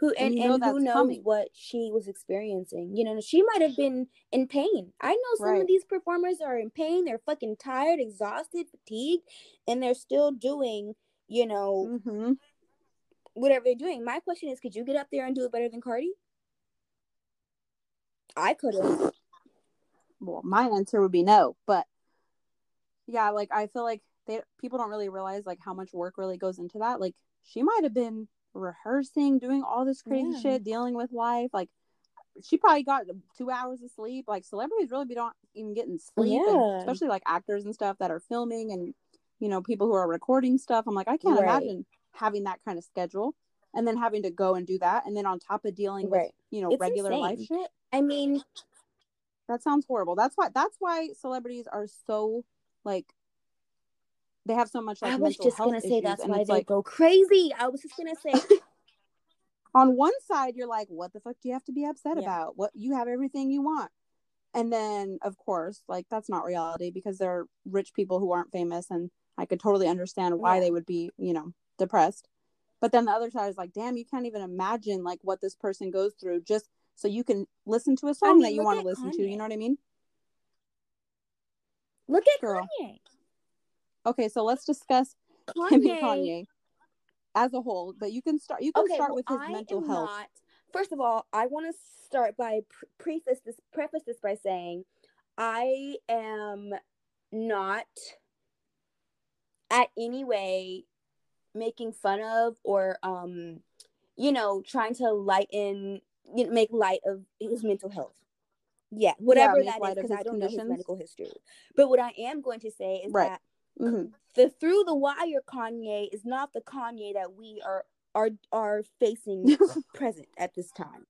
Who and and, you and, know who knows coming. what she was experiencing. You know, she might have been in pain. I know some Right. of these performers are in pain. They're fucking tired, exhausted, fatigued, and they're still doing, you know, hmm whatever they're doing. My question is, could you get up there and do it better than Cardi? I could have. Well, my answer would be no, but yeah, like I feel like they people don't really realize like how much work really goes into that. Like she might have been rehearsing, doing all this crazy Yeah. shit, dealing with life. Like she probably got two hours of sleep. Like celebrities really be don't even getting sleep, Yeah. especially like actors and stuff that are filming and you know people who are recording stuff. I'm like, I can't Right. imagine having that kind of schedule and then having to go and do that, and then on top of dealing with you know It's regular life shit. I mean, That sounds horrible. That's why that's why celebrities are so like they have so much like I was mental just health gonna say that's why they like go crazy. I was just gonna say, on one side you're like what the fuck do you have to be upset Yeah. about? What you have everything you want. And then of course, like that's not reality because there are rich people who aren't famous and I could totally understand why Yeah. they would be, you know, depressed. But then the other side is like, damn, you can't even imagine like what this person goes through just so you can listen to a song mean, that you want to listen to. You know what I mean? look at Girl. Kanye. Okay, so let's discuss Kim and Kanye. Kanye as a whole, but you can start. You can Okay, start well, with his I mental health. not. First of all, I want to start by pre- preface this preface this by saying I am not at any way making fun of or um you know trying to lighten you know, make light of his mental health. Yeah, whatever make that is because I don't know his medical history. But what I am going to say is Right. that hmm the through the wire Kanye is not the Kanye that we are are are facing present at this time.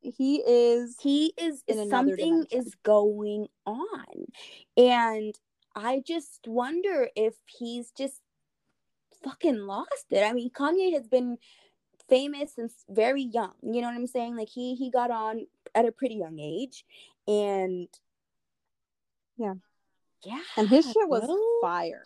He is. He is, In something dimension. is going on. And I just wonder if he's just fucking lost it. I mean, Kanye has been famous since very young. You know what I'm saying? Like he he got on at a pretty young age, and Yeah. Yeah, And his shit was bro. fire.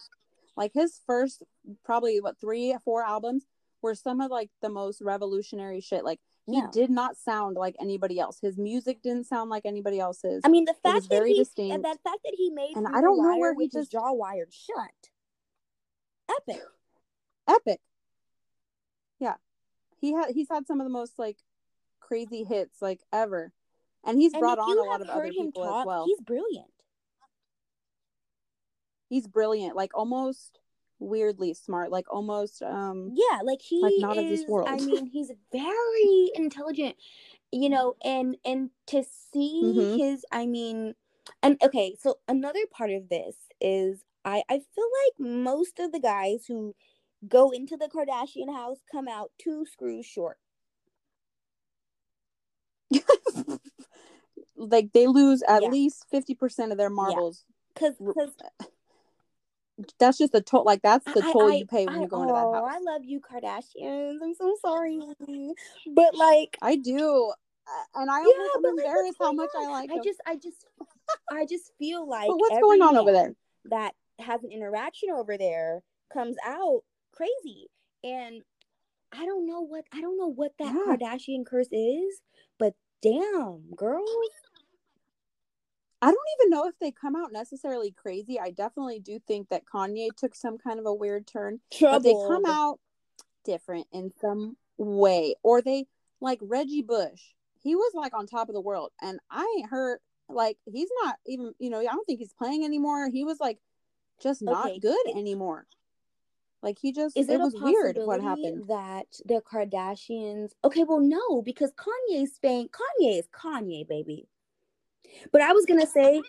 Like his first probably what three, four albums were some of like the most revolutionary shit. Like he No. did not sound like anybody else. His music didn't sound like anybody else's. I mean, the fact that very he distinct. and that fact that he made And I don't know where he just- jaw wired shut. Epic. Epic. Yeah. He had he's had some of the most like crazy hits like ever. And he's And brought on a lot of other people talk, as well. He's brilliant. He's brilliant, like almost weirdly smart, like almost um Yeah, like he Like, not of this is. world. I mean, he's very intelligent, you know, and and to see Mhm. his, I mean, and okay, so another part of this is I I feel like most of the guys who go into the Kardashian house come out two screws short. like they lose at Yeah. least 50% of their marbles. R- 'cause That's just the toll like that's the I- toll I- you pay when I- you go into that oh, house. I love you, Kardashians. I'm so sorry, but like, I do. And I yeah, but like, embarrassed how much on? I like I just, I just, I just feel like. But what's going on over there? That has an interaction over there comes out crazy, and I don't know what I don't know what that Yeah. Kardashian curse is, but damn, girl. I don't even know if they come out necessarily crazy. I definitely do think that Kanye took some kind of a weird turn, but they come out different in some way. Or they like Reggie Bush. He was like on top of the world, and I ain't heard like he's not even. You know, I don't think he's playing anymore. He was like just not Okay. good anymore. Like he just Is it it, was weird what happened. that the Kardashians? Okay, well, no, because Kanye's fame. Kanye is Kanye, baby. But I was gonna say,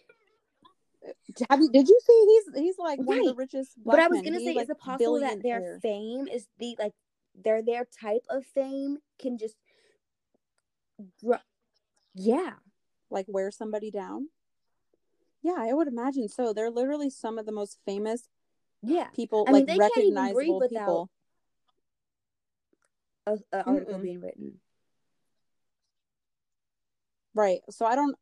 Have you? Did you see? He's he's like one of the richest. Black but I was men. gonna He's say, like is it possible that their fame is the like their their type of fame can just, yeah, like wear somebody down? Yeah, I would imagine so. They're literally some of the most famous yeah. people, I mean, like they can't even breathe recognizable people. A, a article Mm-mm. being written. Right. So I don't.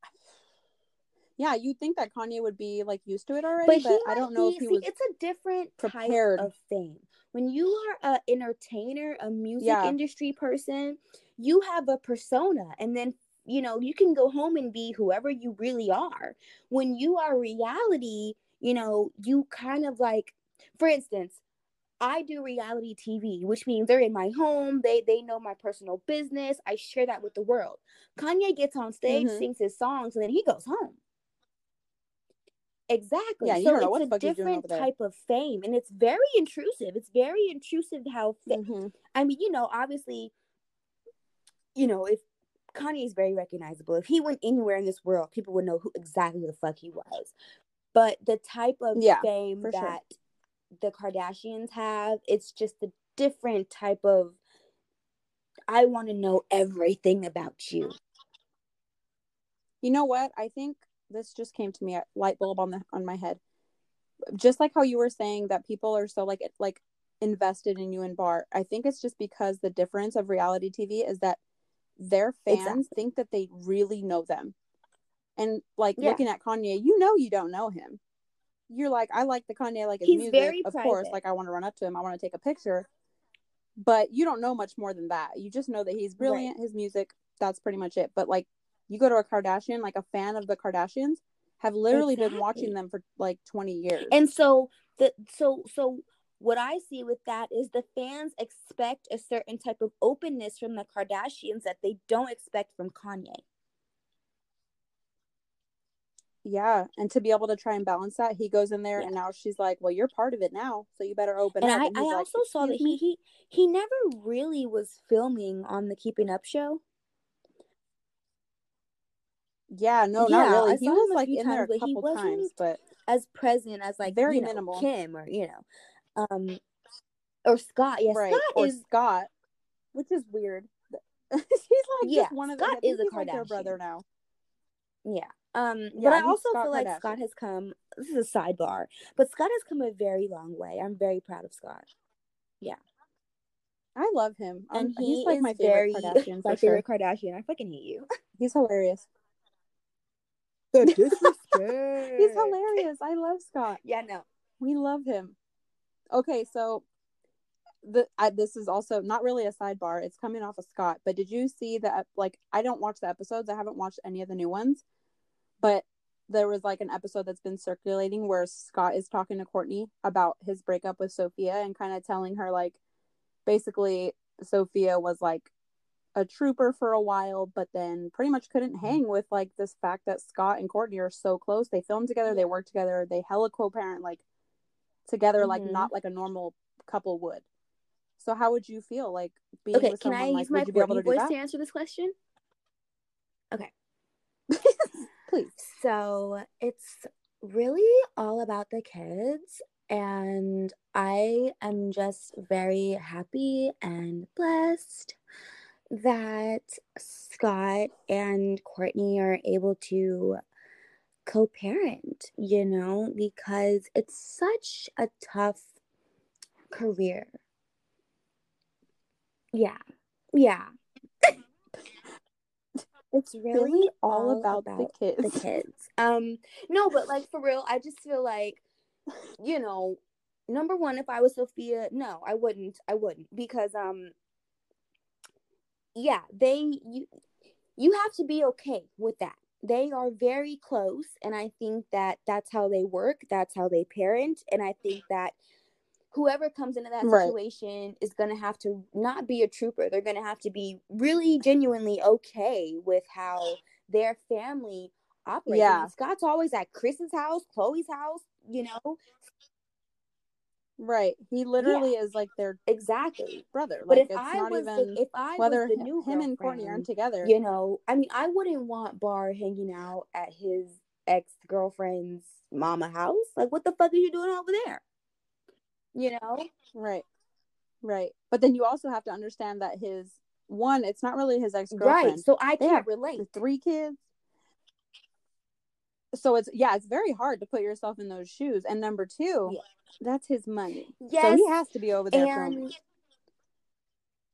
Yeah, you'd think that Kanye would be like used to it already, But, but, I don't know be, if he see, was. it's a different prepared. type of fame. When you are an entertainer, a music Yeah. industry person, you have a persona, and then you know you can go home and be whoever you really are. When you are reality, you know you kind of like, for instance. I do reality TV, which means they're in my home. They they know my personal business. I share that with the world. Kanye gets on stage, Mhm. sings his songs, and then he goes home. Exactly. Yeah, you so don't know it's what a the fuck he's doing different type of fame, and it's very intrusive. It's very intrusive how. Fa- Mhm. I mean, you know, obviously, you know, if Kanye is very recognizable, if he went anywhere in this world, people would know who exactly the fuck he was. But the type of Yeah, fame for sure. that the Kardashians have, it's just a different type of. I want to know everything about you. You know what? I think this just came to me a light bulb on the on my head. Just like how you were saying that people are so like like invested in you and Bart. I think it's just because the difference of reality TV is that their fans Exactly. think that they really know them. And like Yeah. looking at Kanye, you know you don't know him. You're like, I like the Kanye, like his He's music. of course, like I want to run up to him, I want to take a picture. But you don't know much more than that. You just know that he's brilliant, his music, that's pretty much it. But like you go to a Kardashian, like a fan of the Kardashians, have literally been watching them for like 20 years. And so the so so what I see with that is the fans expect a certain type of openness from the Kardashians that they don't expect from Kanye. yeah. And to be able to try and balance that, he goes in there Yeah. and now she's like, Well, you're part of it now. So you better open And up. I, And I like, also saw that he, he he never really was filming on the Keeping Up show. Yeah, no, Yeah, not really. I he was like in there a times, but he couple times, but as present as like Very you know, minimal. Kim or you know, um, or Scott. Yeah, right. Scott or is Scott, which is weird. he's like Yeah, just one of Scott the, is a he's like their Kardashian. brother now. Yeah. Um, Yeah, but I also Scott feel like Kardashian. Scott has come. This is a sidebar, but Scott has come a very long way. I'm very proud of Scott. Yeah, I love him. Um, and he he's like my favorite very Kardashian my sure. favorite Kardashian. I fucking hate you. He's hilarious. The He's hilarious. I love Scott. Yeah, no. We love him. Okay, so the I, this is also not really a sidebar. It's coming off of Scott, but did you see that? Like, I don't watch the episodes. I haven't watched any of the new ones, but there was like an episode that's been circulating where Scott is talking to Kourtney about his breakup with Sofia and kind of telling her like, basically, Sofia was like a trooper for a while, but then pretty much couldn't hang with like this fact that Scott and Kourtney are so close. They film together, they work together, they hella co-parent like together, like Mhm. not like a normal couple would. So how would you feel like being Okay, with can someone I like use my would you be able Kourtney to do voice that? to answer this question? Okay. Please. So it's really all about the kids. And I am just very happy and blessed that Scott and Kourtney are able to co parent, you know, because it's such a tough career. Yeah. Yeah. it's really, Really all all about, about the kids. the kids. Um, no, but like for real, I just feel like, you know, number one, if I was Sofia, no, I wouldn't. I wouldn't because um, yeah, they you you have to be okay with that. They are very close, and I think that that's how they work. That's how they parent, and I think that whoever comes into that Right. situation is going to have to not be a trooper. They're going to have to be really genuinely okay with how their family operates. Yeah. Scott's always at Kris's house, Khloé's house, you know? Right. He literally is like their Exactly. brother. But Like if it's I not was even the, if I whether was the new him and Kourtney aren't together. you know, I mean, I wouldn't want Bar hanging out at his ex girlfriend's mama house. Like, what the fuck are you doing over there? You know? Right. Right. But then you also have to understand that his one, it's not really his ex girlfriend. Right. So I can't relate. three kids. So it's yeah, it's very hard to put yourself in those shoes. And number two, Yeah. that's his money. So he has to be over there. And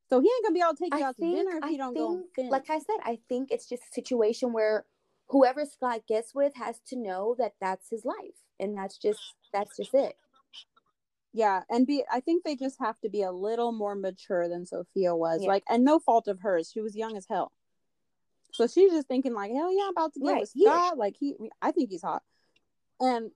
So he ain't gonna be able to take you I out to dinner if I you don't go think, fin. like I said, I think it's just a situation where whoever Scott gets with has to know that that's his life, and that's just that's just it. yeah, and be I think they just have to be a little more mature than Sofia was. Yeah. Like, and no fault of hers. She was young as hell. So she's just thinking like, hell yeah, I'm about to get Right, with he is. Like he, I think he's hot, and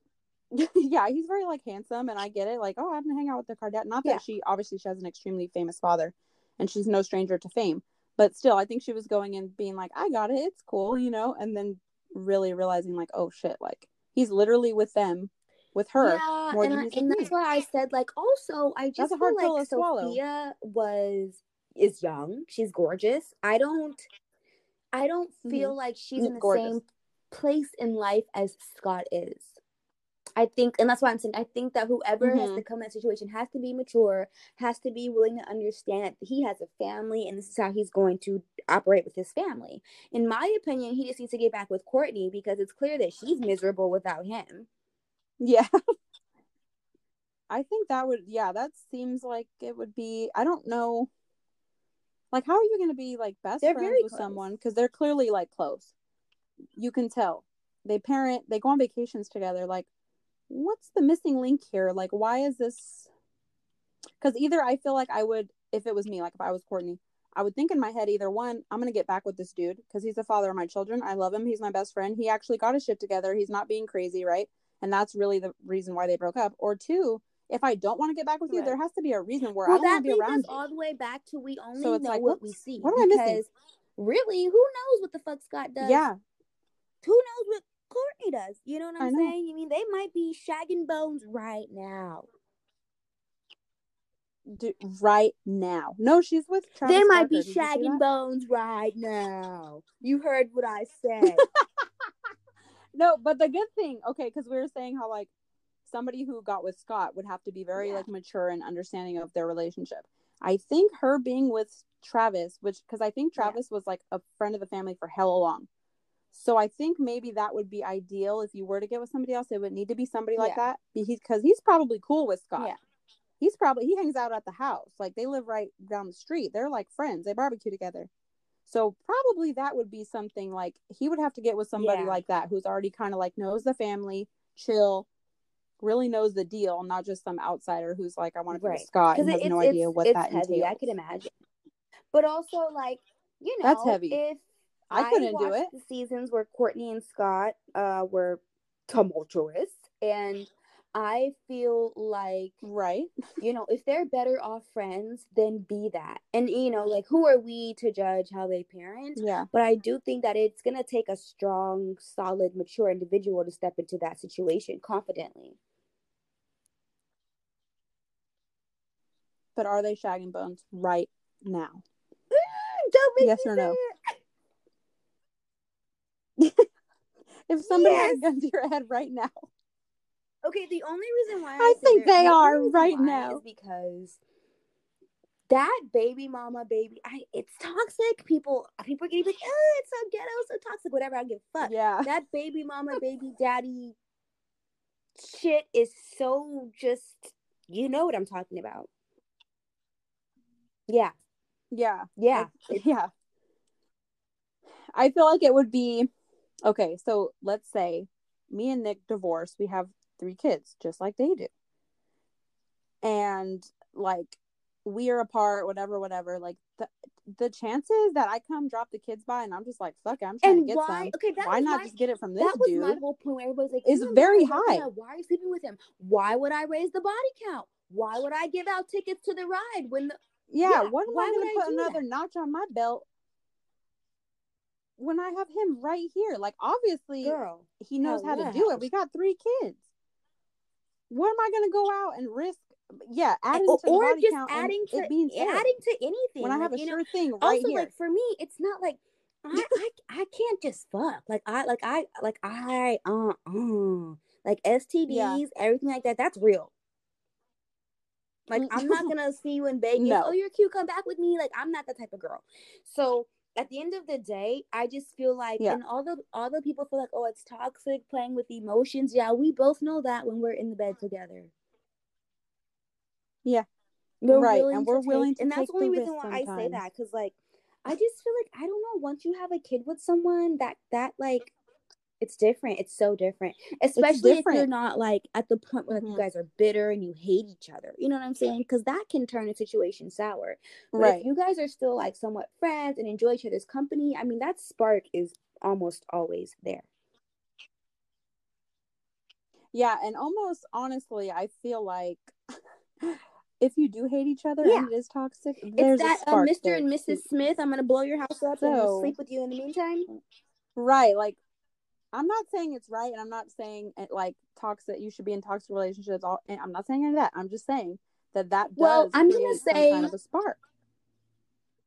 yeah, he's very like handsome, and I get it. Like, oh, I'm gonna hang out with the Kardashian. Not that Yeah. she obviously she has an extremely famous father, and she's no stranger to fame. But still, I think she was going and being like, I got it, it's cool, you know, and then really realizing like, oh shit, like he's literally with them, with her. yeah, more and, than I, and that's why I said like also I just feel like to swallow. Sofia was is young. She's gorgeous. I don't I don't feel like she's in the gorgeous. same place in life as Scott is. I think, and that's why I'm saying, I think that whoever has Mhm. to come in that situation has to be mature, has to be willing to understand that he has a family and this is how he's going to operate with his family. In my opinion, he just needs to get back with Kourtney because it's clear that she's miserable without him. Yeah. I think that would yeah, that seems like it would be I don't know like how are you going to be like best They're friends with close. someone cuz they're clearly like close. You can tell. They parent, they go on vacations together like what's the missing link here? Like why is this cuz either I feel like I would if it was me like if I was Kourtney, I would think in my head either one, I'm going to get back with this dude cuz he's the father of my children. I love him. He's my best friend. He actually got his shit together. He's not being crazy, right? And that's really the reason why they broke up. Or two, if I don't want to get back with you, Right. there has to be a reason where Well, I don't want to be around us you. all the way back to we only So it's know like, what we see. what am I missing? really, who knows what the fuck Scott does? Yeah, Who knows what Kourtney does? You know what I I'm know. saying? I mean, they might be shagging bones right now. d- right now. No, she's with Travis they might Barker. be Did you see shagging bones right now. You heard what I said. No, but the good thing, okay, because we were saying how like somebody who got with Scott would have to be very Yeah. like mature and understanding of their relationship. I think her being with Travis, which because I think Yeah. Travis was like a friend of the family for hell long. So I think maybe that would be ideal if you were to get with somebody else. It would need to be somebody like Yeah. that because he's probably cool with Scott. Yeah. he's probably he hangs out at the house. Like they live right down the street. They're like friends. They barbecue together. So probably that would be something like he would have to get with somebody Yeah. like that who's already kind of like knows the family, chill, really knows the deal, not just some outsider who's like, I want to be Right. Scott and has it's, no it's, idea what that heavy. I entails. could imagine. But also, like you know, That's heavy. If I couldn't do it. The seasons where Kourtney and Scott uh were tumultuous, and I feel like Right. you know if they're better off friends, then be that. And you know, like who are we to judge how they parent? Yeah. But I do think that it's gonna take a strong, solid, mature individual to step into that situation confidently. But are they shagging bones right now? Eh, don't make Yes or no? If somebody Yes. a gun to your head right now. Okay, the only reason why I, I think they're- the are right now. is because that baby mama baby, I it's toxic. People people get like, oh, it's so ghetto, so toxic, whatever. I give a fuck. Yeah. That baby mama baby daddy shit is so just you know what I'm talking about. Yeah, Yeah. yeah. Like, yeah. I feel like it would be okay. So let's say me and Nick divorce. We have three kids, just like they do. And like we are apart, whatever, whatever. Like the the chances that I come drop the kids by and I'm just like, fuck it, I'm trying And to get why? some. Okay, Why not my- just get it from this that was dude? my whole point. Where everybody's like, "Oh, very high. Why are you sleeping with him? Why would I raise the body count? Why would I give out tickets to the ride when the yeah, yeah, what am I gonna put another that? notch on my belt when I have him right here? Like obviously girl? he knows how to do it. We got three kids. What am I gonna go out and risk? Yeah, adding or, to or just count adding to it being adding to anything when I have like, a you know, thing right also here. like for me it's not like I, I I can't just fuck like I like I like I uh uh like STDs everything like that that's real like I'm not gonna see you in Vegas. No. oh you're cute. Come back with me. Like I'm not that type of girl. So at the end of the day I just feel like Yeah. and all the all the people feel like oh it's toxic playing with emotions. Yeah we both know that when we're in the bed together. Yeah. we're Right, willing and we're take- willing to and that's the only the reason why I say that because like I just feel like I don't know once you have a kid with someone that that like it's different it's so different especially if you're not like at the point where like Mhm. you guys are bitter and you hate each other you know what I'm saying because that can turn a situation sour but right. if you guys are still like somewhat friends and enjoy each other's company I mean that spark is almost always there Yeah, and almost honestly, I feel like if you do hate each other Yeah. and it is toxic, there's it's that a uh, Mr. there and. Mrs. Smith I'm gonna blow your house up and So- sleep with you in the meantime Right. Like, I'm not saying it's right, and I'm not saying it like toxic. You should be in toxic relationships. All, and I'm not saying any of that. I'm just saying that that does Well, I'm gonna say- kind of a spark.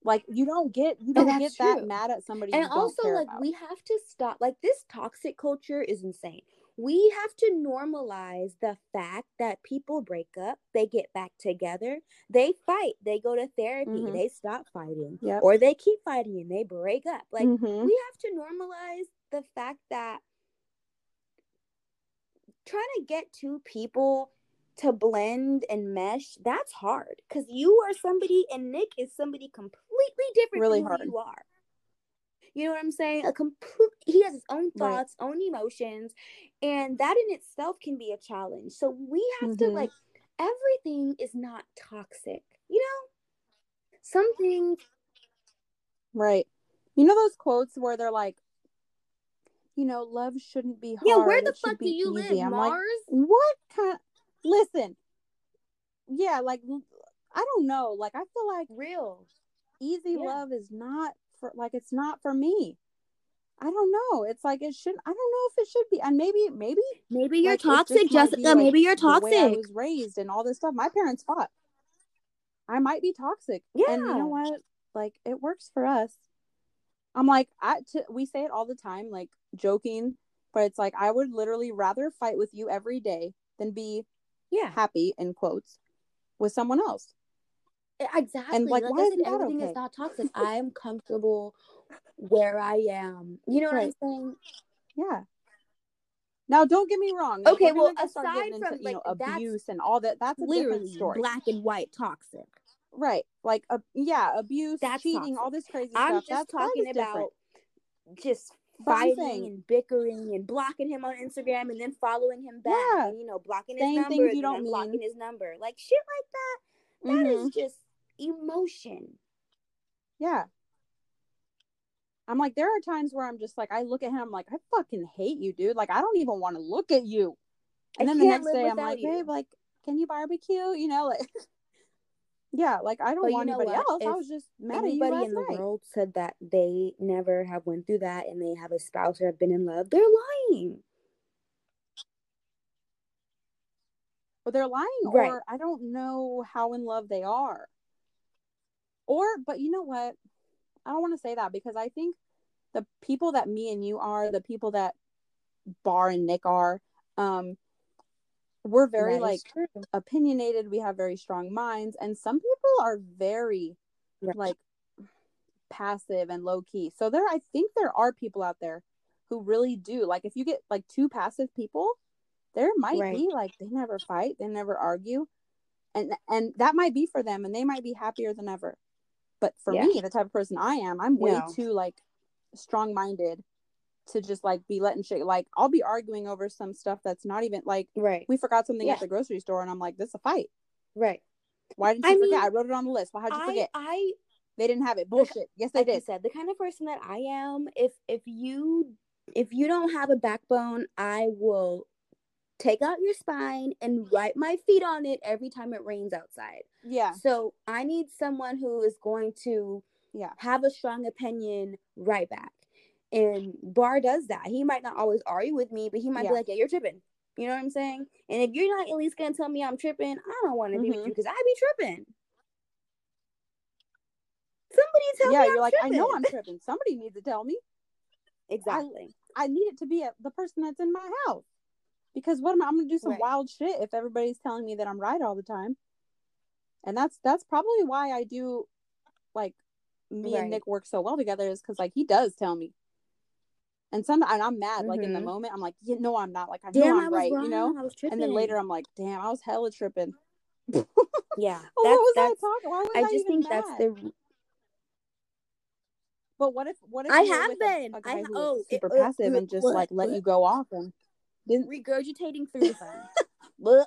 Like you don't get you don't get that mad at somebody and also like about. we have to stop like this toxic culture is insane we have to normalize the fact that people break up they get back together they fight they go to therapy Mhm. they stop fighting Yep. or they keep fighting and they break up like Mhm. we have to normalize the fact that trying to get two people to blend and mesh that's hard because you are somebody and nick is somebody completely different Really from hard. you are you know what i'm saying a complete he has his own Right. thoughts own emotions and that in itself can be a challenge so we have to Mhm. like everything is not toxic you know some things right. You know those quotes where they're like, you know, love shouldn't be hard. yeah where the fuck do you easy. live I'm like, mars what kind? Listen. Yeah, like I don't know. Like I feel like real easy Yeah. love is not for like it's not for me. I don't know. It's like it shouldn't. I don't know if it should be. And maybe maybe maybe you're like, toxic just jessica uh, like, maybe you're way I toxic was raised and all this stuff. My parents fought. I might be toxic. Yeah. And you know what? Like it works for us. I'm like I t- we say it all the time, like joking, but it's like I would literally rather fight with you every day than be yeah happy in quotes with someone else. Exactly. like, like why I said, everything okay? is not toxic. I am comfortable where I am. You know what I'm saying? Yeah. Now, don't get me wrong. like, Okay, well, aside into, from, you know abuse and all that. That's a different literally story, black and white toxic. Right? Like, uh, yeah, abuse, That's cheating, all this crazy I'm stuff. just That's talking is different. about just fighting and bickering and blocking him on Instagram and then following him back Yeah. and you know blocking his number things you don't unblocking mean. his number like shit like that That is Mhm. just emotion Yeah. I'm like, there are times where I'm just like, I look at him, I'm like, I fucking hate you, dude. Like, I don't even want to look at you. And I then the next day, I'm like, you. babe, like, can you barbecue? You know, like, yeah, like I don't But you want know anybody what? else. I was just mad at you anybody last in the night. world said that they never have went through that and they have a spouse or have been in love they're lying But they're lying, Right. or I don't know how in love they are. Or, but you know what? I don't want to say that because I think the people that me and you are, the people that Bar and Nick are, um, we're very like true. opinionated we have very strong minds and some people are very Right. like passive and low key so there i think there are people out there who really do like if you get like two passive people there might Right. be like they never fight they never argue and and that might be for them and they might be happier than ever but for Yeah. me the type of person i am i'm way No. too like strong minded to just like be letting shit like i'll be arguing over some stuff that's not even like right we forgot something Yeah. at the grocery store and I'm like, this is a fight. right Why didn't I forget? mean, I wrote it on the list. Well, how'd you i forget? i They didn't have it. Bullshit. Yes, they like you did. said the kind of person that i am if if you if you don't have a backbone i will take out your spine and wipe my feet on it every time it rains outside Yeah. so i need someone who is going to Yeah. have a strong opinion right back and bar does that he might not always argue with me but he might Yeah. be like yeah you're tripping you know what i'm saying and if you're not at least gonna tell me i'm tripping i don't want to be with Mhm. you because i be tripping somebody tell yeah. me You're I'm like, I know. I'm tripping. Somebody needs to tell me. exactly I need it to be a, the person that's in my house. Because what am I? I'm gonna do some Right. wild shit if everybody's telling me that I'm right all the time. And that's that's probably why I do like me Right. and Nick work so well together is because like he does tell me. And some and I'm mad like in the Mhm. moment I'm like yeah no I'm not like I damn know i I'm was right wrong you know i and then later I'm like damn I was hella tripping yeah Oh, that's what was I talking? Why was I, i just think that's the But what if what if I have with a- been. a, I guy ha- who was oh, super uh, passive uh, and just like let you go off and didn't regurgitating through the phone.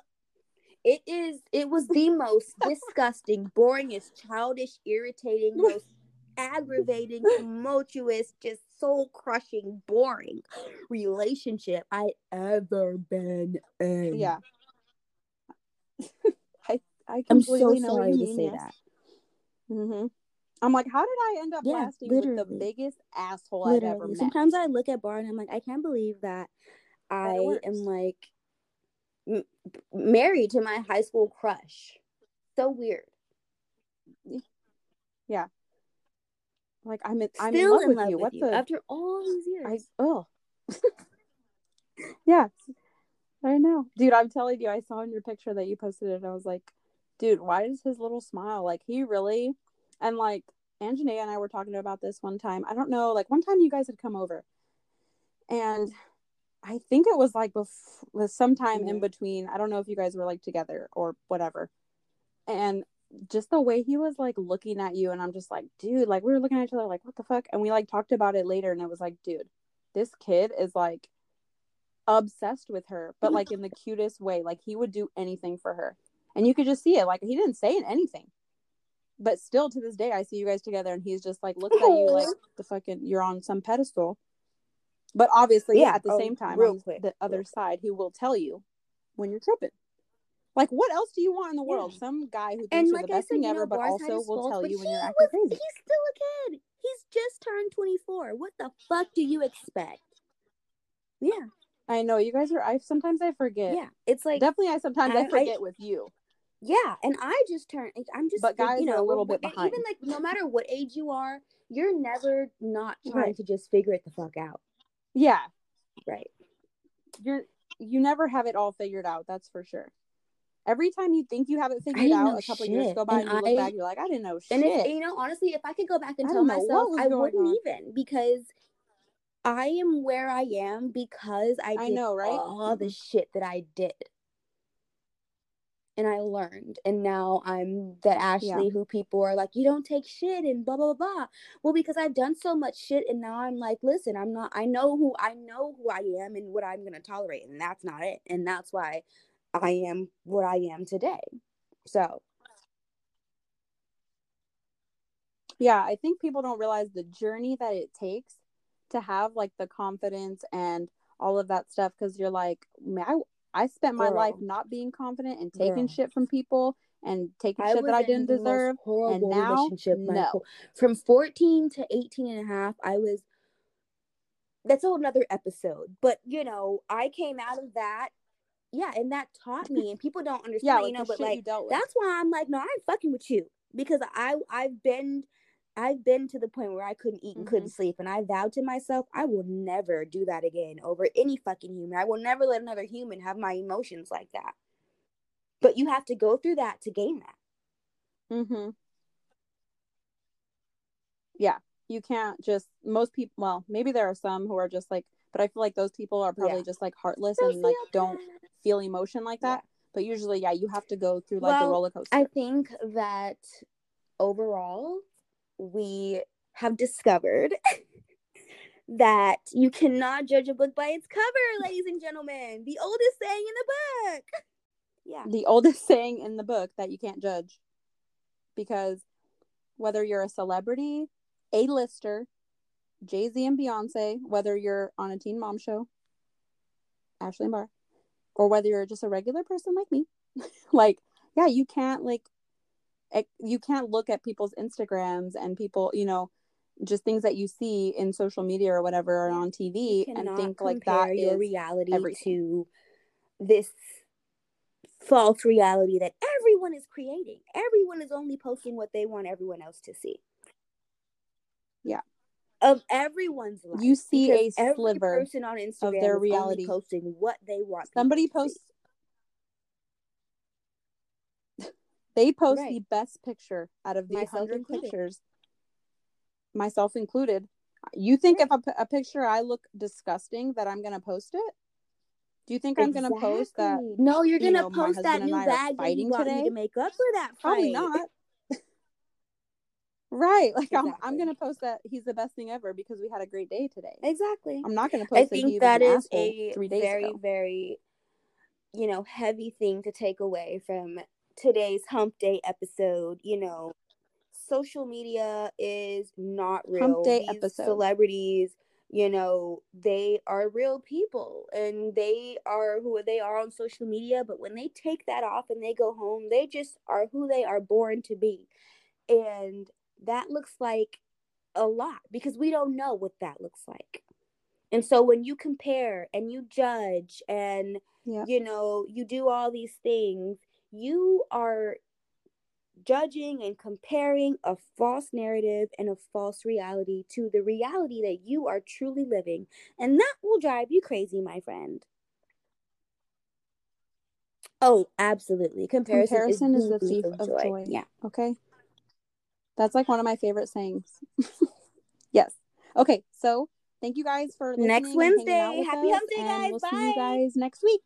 It is it was the most disgusting, boringest, childish, irritating, most aggravating, tumultuous, just soul crushing, boring relationship I ever been in. yeah. I I I'm so completely know what sorry to say yes. that. hmm I'm like, how did I end up Yeah, lasting with the biggest asshole I've ever Literally. met? Sometimes I look at Bar and I'm like, I can't believe that That I works. am like m- married to my high school crush. So weird. Like I'm in, I'm in love with you. What's the after all these years. I oh yeah, I know, dude. I'm telling you, I saw in your picture that you posted it. And I was like, dude, why does his little smile like he really? And like Anjanae and I were talking about this one time. I don't know, like one time you guys had come over, and I think it was like before sometime in Mhm. between. I don't know if you guys were like together or whatever, and just the way he was like looking at you and i'm just like dude like we were looking at each other like what the fuck? And we like talked about it later and it was like dude this kid is like obsessed with her but like in the cutest way like he would do anything for her. And you could just see it like he didn't say anything. But still to this day i see you guys together and he's just like looks at you like the fucking you're on some pedestal. But obviously Yeah, at the oh, same time on quick, the other quick. side he will tell you when you're tripping like what else do you want in the world Yeah. some guy who thinks And you're like the I best said, thing ever but also will tell you when you're acting was, crazy He's still a kid. He's just turned 24. What the fuck do you expect? Yeah, I know you guys are. I sometimes I forget. yeah. It's like Definitely, I sometimes I, I- I- forget with you. Yeah, and I just turned. I'm just, But guys you are know, a little bit we're- Even like, no matter what age you are, you're never not trying Right. to just figure it the fuck out, Yeah, right? you're you never have it all figured out. That's for sure. Every time you think you have it figured out, a couple years go by and and you look back, you're like, I didn't know And shit. if you know, honestly, if I could go back and I tell didn't know what myself, I wouldn't on. even because I am where I am because I, I did know, right? all the Mhm. shit that I did. And I learned. And now I'm the Ashley who people are like, you don't take shit and blah blah blah blah. Well, because I've done so much shit and now I'm like, listen, I'm not I know who I know who I am and what I'm gonna tolerate, and that's not it. And that's why I am what I am today. So yeah i think people don't realize the journey that it takes to have like the confidence and all of that stuff because you're like man i, I spent my Girl. life not being confident and taking Girl. shit from people and taking I shit that i didn't deserve And now, no. from 14 to 18 and a half i was that's a whole nother episode but you know i came out of that yeah and that taught me and people don't understand yeah like you know but like you dealt with. that's why i'm like no i'm fucking with you because i i've been i've been to the point where i couldn't eat and couldn't sleep and i vowed to myself i will never do that again over any fucking human. I will never let another human have my emotions like that. But you have to go through that to gain that. Mm-hmm. Yeah you can't just most people well maybe there are some who are just like but i feel like those people are probably Yeah. just like heartless and like don't feel emotion like that but usually yeah you have to go through like the Well, roller coaster I think that overall, we have discovered that you cannot judge a book by its cover, ladies and gentlemen. The oldest saying in the book. Yeah. the oldest saying in the book that you can't judge because whether you're a celebrity a lister jay-z and beyonce whether you're on a teen mom show ashley and bar or whether you're just a regular person like me like yeah you can't like you can't look at people's instagrams and people you know just things that you see in social media or whatever or on tv and think like that your is reality everything. to this false reality that everyone is creating. Everyone is only posting what they want everyone else to see. Yeah. Of everyone's life. You see a sliver person on Instagram of their reality. posting what they want. somebody to posts they post Right. the best picture out of the hundred pictures myself included you think if a, a picture i look disgusting that i'm gonna post it do you think i'm gonna post that No, you're you gonna post that new bag that he fighting bought me today? to make up for that fight. probably not right like I'm, I'm gonna post that he's the best thing ever because we had a great day today Exactly. i'm not gonna post I think that asshole a three days very, ago very, you know, heavy thing to take away from today's hump day episode. You know, social media is not real. Hump day These episode. celebrities, you know, they are real people and they are who they are on social media. But when they take that off and they go home, they just are who they are born to be. And that looks like a lot because we don't know what that looks like. And so when you compare and you judge and yeah you know, you do all these things, you are judging and comparing a false narrative and a false reality to the reality that you are truly living. And that will drive you crazy, my friend. Oh, absolutely. Comparison, comparison is the thief thief of joy. Yeah. Okay. That's like one of my favorite sayings. yes. Okay. So thank you guys for Next Wednesday. Happy hump day, guys. we'll see you Bye. guys next week.